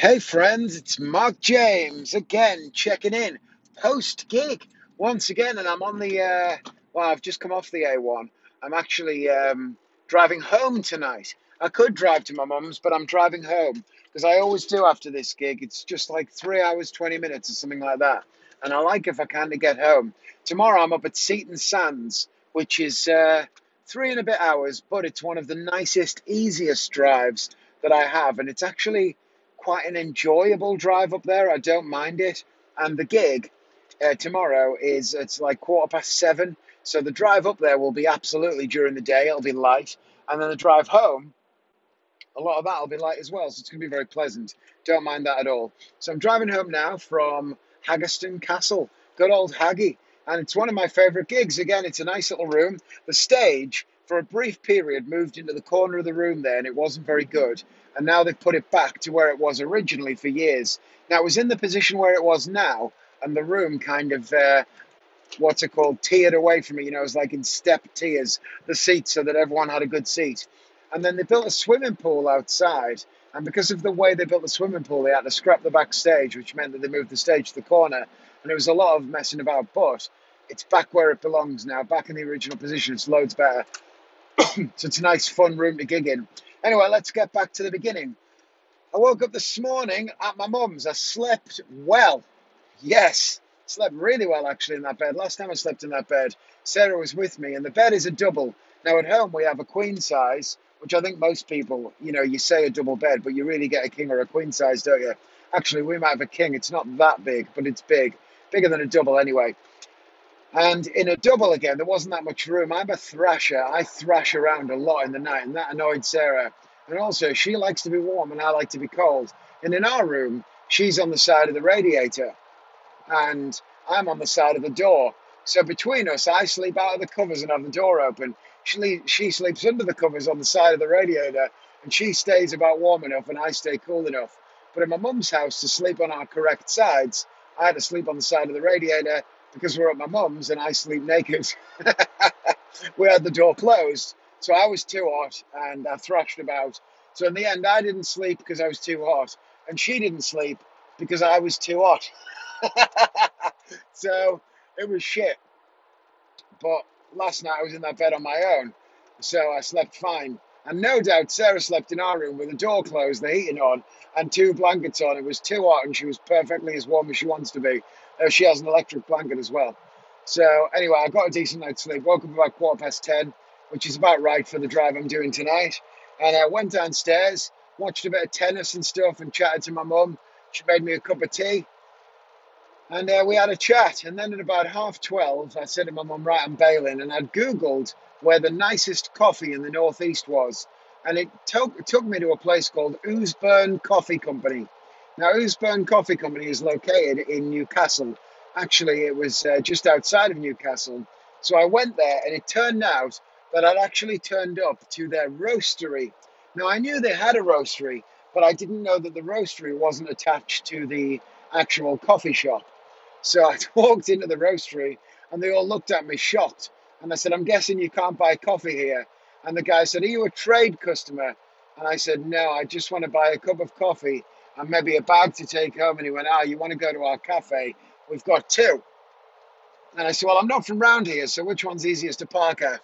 Hey friends, it's Mark James again, checking in post gig once again, and I'm on the. Uh, well, I've just come off the A1. I'm actually um, driving home tonight. I could drive to my mum's, but I'm driving home because I always do after this gig. It's just like three hours, 20 minutes, or something like that, and I like if I can to get home. Tomorrow I'm up at Seaton Sands, which is uh, three and a bit hours, but it's one of the nicest, easiest drives that I have, and it's actually quite an enjoyable drive up there. I don't mind it. And the gig uh, tomorrow is it's like quarter past seven, so the drive up there will be absolutely during the day. It'll be light, and then the drive home, a lot of that will be light as well. So it's going to be very pleasant. Don't mind that at all. So I'm driving home now from Haggerston Castle, good old Haggy, and it's one of my favourite gigs. Again, it's a nice little room. The stage for a brief period moved into the corner of the room there and it wasn't very good. And now they've put it back to where it was originally for years. Now it was in the position where it was now, and the room kind of, uh, what's it called, tiered away from me. You know, it was like in step tiers, the seats, so that everyone had a good seat. And then they built a swimming pool outside. And because of the way they built the swimming pool, they had to scrap the backstage, which meant that they moved the stage to the corner. And it was a lot of messing about, but it's back where it belongs now, back in the original position. It's loads better. So it's a nice, fun room to gig in. Anyway, let's get back to the beginning. I woke up this morning at my mum's. I slept well. Yes, slept really well actually in that bed. Last time I slept in that bed, Sarah was with me, and the bed is a double. Now at home we have a queen size, which I think most people, you know, you say a double bed, but you really get a king or a queen size, don't you? Actually, we might have a king. It's not that big, but it's big, bigger than a double anyway. And in a double again, there wasn't that much room. I'm a thrasher. I thrash around a lot in the night, and that annoyed Sarah. And also, she likes to be warm, and I like to be cold. And in our room, she's on the side of the radiator, and I'm on the side of the door. So between us, I sleep out of the covers and have the door open. She, she sleeps under the covers on the side of the radiator, and she stays about warm enough, and I stay cool enough. But in my mum's house, to sleep on our correct sides, I had to sleep on the side of the radiator because we're at my mum's and I sleep naked. we had the door closed, so I was too hot and I thrashed about. So in the end, I didn't sleep because I was too hot, and she didn't sleep because I was too hot. so it was shit. But last night I was in that bed on my own, so I slept fine. And no doubt Sarah slept in our room with the door closed, the heating on, and two blankets on. It was too hot, and she was perfectly as warm as she wants to be. Uh, she has an electric blanket as well. So anyway, I got a decent night's sleep. Woke up about quarter past ten, which is about right for the drive I'm doing tonight. And I went downstairs, watched a bit of tennis and stuff, and chatted to my mum. She made me a cup of tea, and uh, we had a chat. And then at about half twelve, I said to my mum, "Right, I'm bailing," and I'd googled where the nicest coffee in the northeast was, and it took took me to a place called Ouseburn Coffee Company. Now, Ouseburn Coffee Company is located in Newcastle. Actually, it was uh, just outside of Newcastle. So I went there, and it turned out that I'd actually turned up to their roastery. Now, I knew they had a roastery, but I didn't know that the roastery wasn't attached to the actual coffee shop. So I walked into the roastery, and they all looked at me shocked. And I said, I'm guessing you can't buy coffee here. And the guy said, Are you a trade customer? And I said, No, I just want to buy a cup of coffee and maybe a bag to take home. And he went, Ah, oh, you want to go to our cafe? We've got two. And I said, Well, I'm not from round here, so which one's easiest to park at?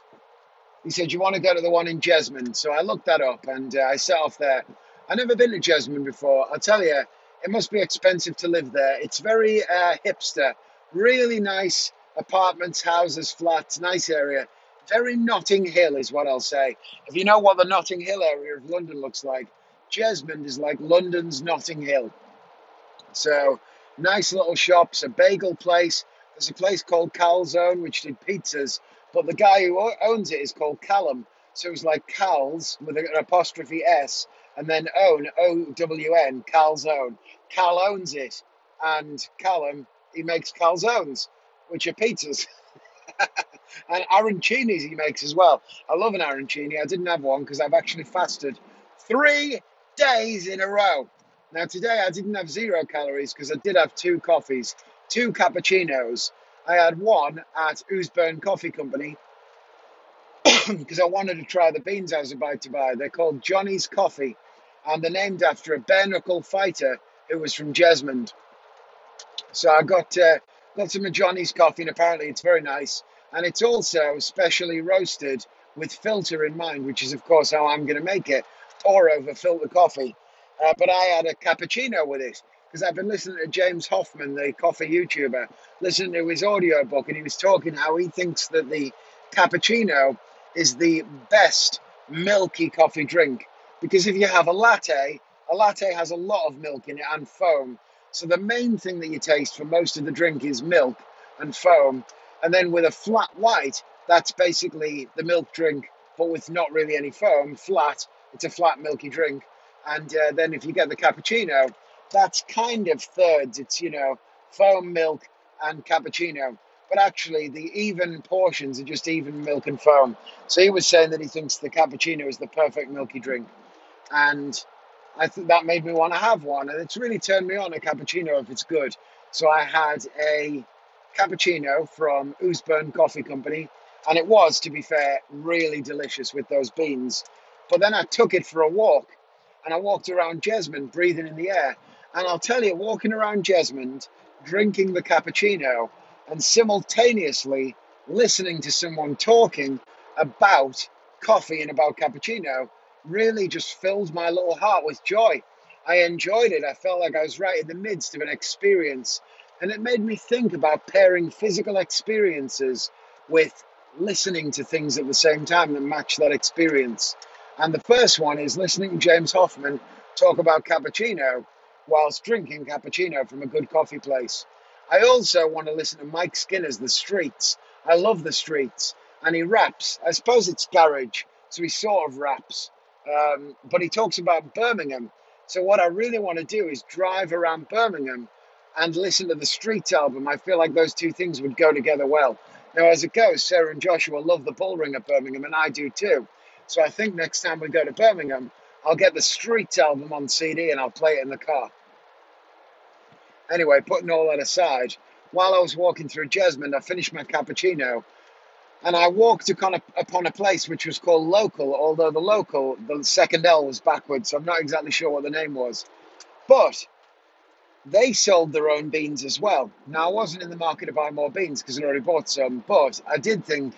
He said, You want to go to the one in Jesmond? So I looked that up and uh, I set off there. I've never been to Jesmond before. I'll tell you, it must be expensive to live there. It's very uh, hipster, really nice apartments, houses, flats, nice area. Very Notting Hill is what I'll say. If you know what the Notting Hill area of London looks like, Jesmond is like London's Notting Hill. So nice little shops, a bagel place. There's a place called Calzone which did pizzas, but the guy who owns it is called Callum. So it's like Cal's with an apostrophe S and then own O W N Calzone. Cal owns it, and Callum he makes calzones, which are pizzas. and arancinis he makes as well. I love an arancini. I didn't have one because I've actually fasted three days in a row. Now, today I didn't have zero calories because I did have two coffees, two cappuccinos. I had one at Ouseburn Coffee Company because I wanted to try the beans I was about to buy. They're called Johnny's Coffee and they're named after a bare knuckle fighter who was from Jesmond. So I got uh, got some of Johnny's coffee, and apparently it's very nice. And it's also specially roasted with filter in mind, which is of course how I'm going to make it. Pour over filter coffee. Uh, but I had a cappuccino with it because I've been listening to James Hoffmann, the coffee YouTuber, listening to his audio book, and he was talking how he thinks that the cappuccino is the best milky coffee drink because if you have a latte, a latte has a lot of milk in it and foam. So the main thing that you taste for most of the drink is milk and foam. And then with a flat white, that's basically the milk drink, but with not really any foam, flat. It's a flat milky drink. And uh, then if you get the cappuccino, that's kind of thirds. It's, you know, foam, milk, and cappuccino. But actually, the even portions are just even milk and foam. So he was saying that he thinks the cappuccino is the perfect milky drink. And I think that made me want to have one. And it's really turned me on a cappuccino if it's good. So I had a cappuccino from Ouseburn Coffee Company. And it was, to be fair, really delicious with those beans. But then I took it for a walk and I walked around Jesmond breathing in the air. And I'll tell you, walking around Jesmond, drinking the cappuccino, and simultaneously listening to someone talking about coffee and about cappuccino really just filled my little heart with joy. I enjoyed it. I felt like I was right in the midst of an experience. And it made me think about pairing physical experiences with listening to things at the same time that match that experience. And the first one is listening to James Hoffmann talk about cappuccino whilst drinking cappuccino from a good coffee place. I also want to listen to Mike Skinner's The Streets. I love The Streets. And he raps. I suppose it's garage, so he sort of raps. Um, but he talks about Birmingham. So what I really want to do is drive around Birmingham and listen to the Streets album. I feel like those two things would go together well. Now, as it goes, Sarah and Joshua love the bull ring of Birmingham, and I do too. So I think next time we go to Birmingham, I'll get the Streets album on CD and I'll play it in the car. Anyway, putting all that aside, while I was walking through Jesmond, I finished my cappuccino and I walked upon a, upon a place which was called Local, although the local, the second L was backwards, so I'm not exactly sure what the name was. But they sold their own beans as well. Now, I wasn't in the market to buy more beans because I'd already bought some, but I did think,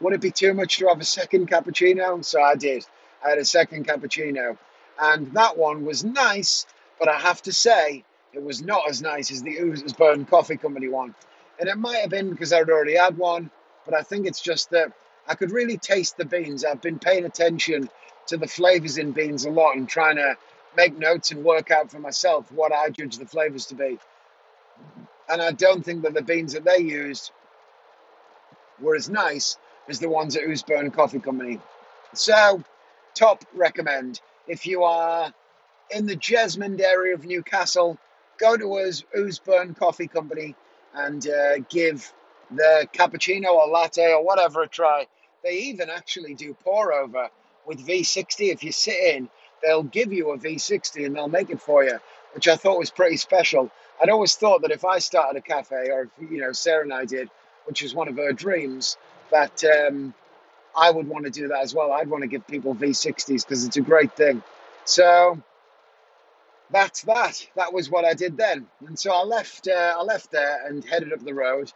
would it be too much to have a second cappuccino? So I did. I had a second cappuccino, and that one was nice, but I have to say, it was not as nice as the Ouseburn Coffee Company one. And it might have been because I'd already had one, but I think it's just that I could really taste the beans. I've been paying attention to the flavors in beans a lot and trying to make notes and work out for myself what I judge the flavors to be. And I don't think that the beans that they used were as nice as the ones at Ouseburn Coffee Company. So, top recommend. If you are in the Jesmond area of Newcastle, go to us, Coffee Company, and uh, give the cappuccino or latte or whatever a try. They even actually do pour over with V60. If you sit in, they'll give you a V60 and they'll make it for you, which I thought was pretty special. I'd always thought that if I started a cafe, or if, you know Sarah and I did, which was one of her dreams, that um, I would want to do that as well. I'd want to give people V60s because it's a great thing. So that's that. That was what I did then. And so I left. Uh, I left there and headed up the road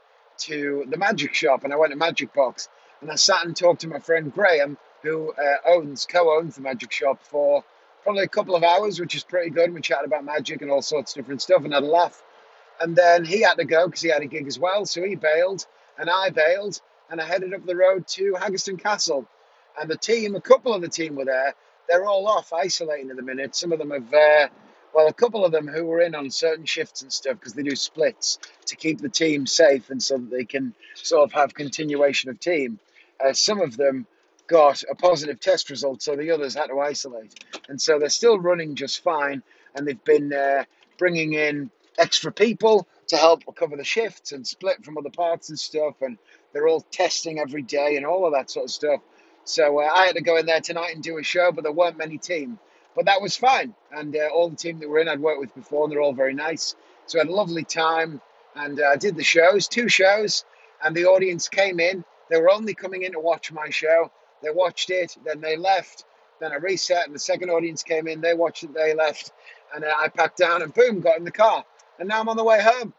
to the magic shop, and I went to Magic Box, and I sat and talked to my friend Graham, who uh, owns co-owns the magic shop for probably a couple of hours, which is pretty good. We chatted about magic and all sorts of different stuff, and had a laugh. And then he had to go because he had a gig as well, so he bailed, and I bailed, and I headed up the road to Haggerston Castle. And the team, a couple of the team were there. They're all off isolating at the minute. Some of them have uh, well, a couple of them who were in on certain shifts and stuff because they do splits to keep the team safe and so that they can sort of have continuation of team. Uh, some of them got a positive test result, so the others had to isolate. And so they're still running just fine, and they've been uh, bringing in extra people to help recover the shifts and split from other parts and stuff. And they're all testing every day and all of that sort of stuff. So uh, I had to go in there tonight and do a show, but there weren't many team. But that was fine. And uh, all the team that were in, I'd worked with before, and they're all very nice. So I had a lovely time. And uh, I did the shows, two shows, and the audience came in. They were only coming in to watch my show. They watched it, then they left. Then I reset, and the second audience came in. They watched it, they left. And uh, I packed down and boom, got in the car. And now I'm on the way home.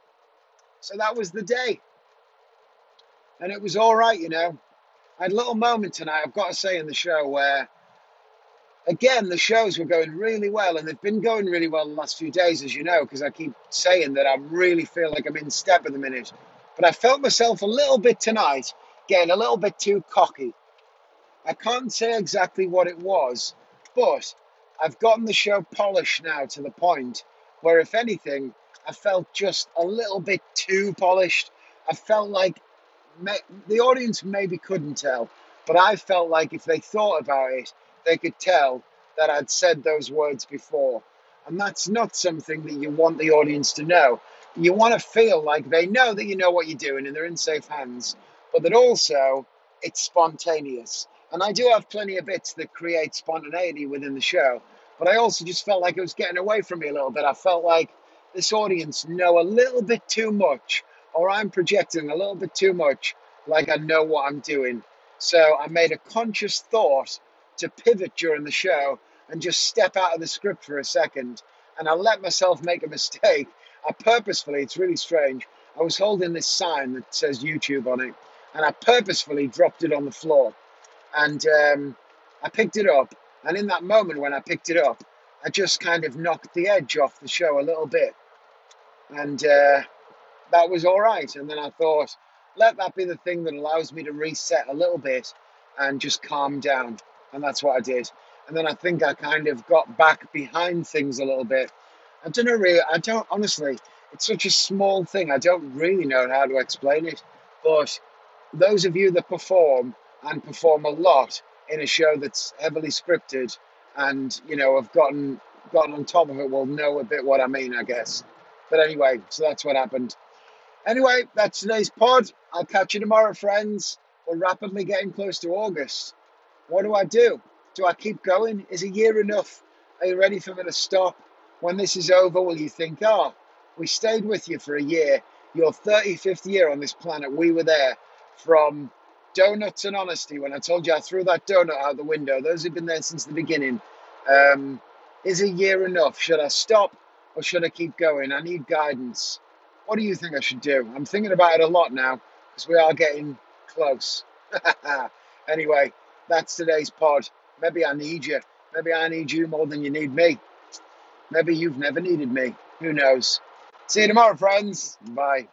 So that was the day. And it was all right, you know. I had a little moment tonight, I've got to say, in the show where, again, the shows were going really well. And they've been going really well the last few days, as you know, because I keep saying that I really feel like I'm in step at the minute. But I felt myself a little bit tonight getting a little bit too cocky. I can't say exactly what it was, but I've gotten the show polished now to the point where, if anything, I felt just a little bit too polished. I felt like the audience maybe couldn't tell, but I felt like if they thought about it, they could tell that I'd said those words before. And that's not something that you want the audience to know. You want to feel like they know that you know what you're doing and they're in safe hands, but that also it's spontaneous. And I do have plenty of bits that create spontaneity within the show, but I also just felt like it was getting away from me a little bit. I felt like this audience know a little bit too much, or I'm projecting a little bit too much, like I know what I'm doing. So I made a conscious thought to pivot during the show and just step out of the script for a second. And I let myself make a mistake. I purposefully, it's really strange. I was holding this sign that says YouTube on it, and I purposefully dropped it on the floor and um, I picked it up. And in that moment when I picked it up, I just kind of knocked the edge off the show a little bit, and uh, that was all right. And then I thought, let that be the thing that allows me to reset a little bit and just calm down. And that's what I did. And then I think I kind of got back behind things a little bit. I don't know really. I don't honestly. It's such a small thing. I don't really know how to explain it. But those of you that perform and perform a lot in a show that's heavily scripted and you know have gotten gotten on top of it will know a bit what I mean, I guess. But anyway, so that's what happened. Anyway, that's today's pod. I'll catch you tomorrow, friends. We're rapidly getting close to August. What do I do? Do I keep going? Is a year enough? Are you ready for me to stop? When this is over, will you think, oh, we stayed with you for a year, your 35th year on this planet, we were there from donuts and honesty when I told you I threw that donut out the window. Those have been there since the beginning. Um, is a year enough? Should I stop or should I keep going? I need guidance. What do you think I should do? I'm thinking about it a lot now because we are getting close. anyway, that's today's pod. Maybe I need you. Maybe I need you more than you need me. Maybe you've never needed me. Who knows? See you tomorrow, friends. Bye.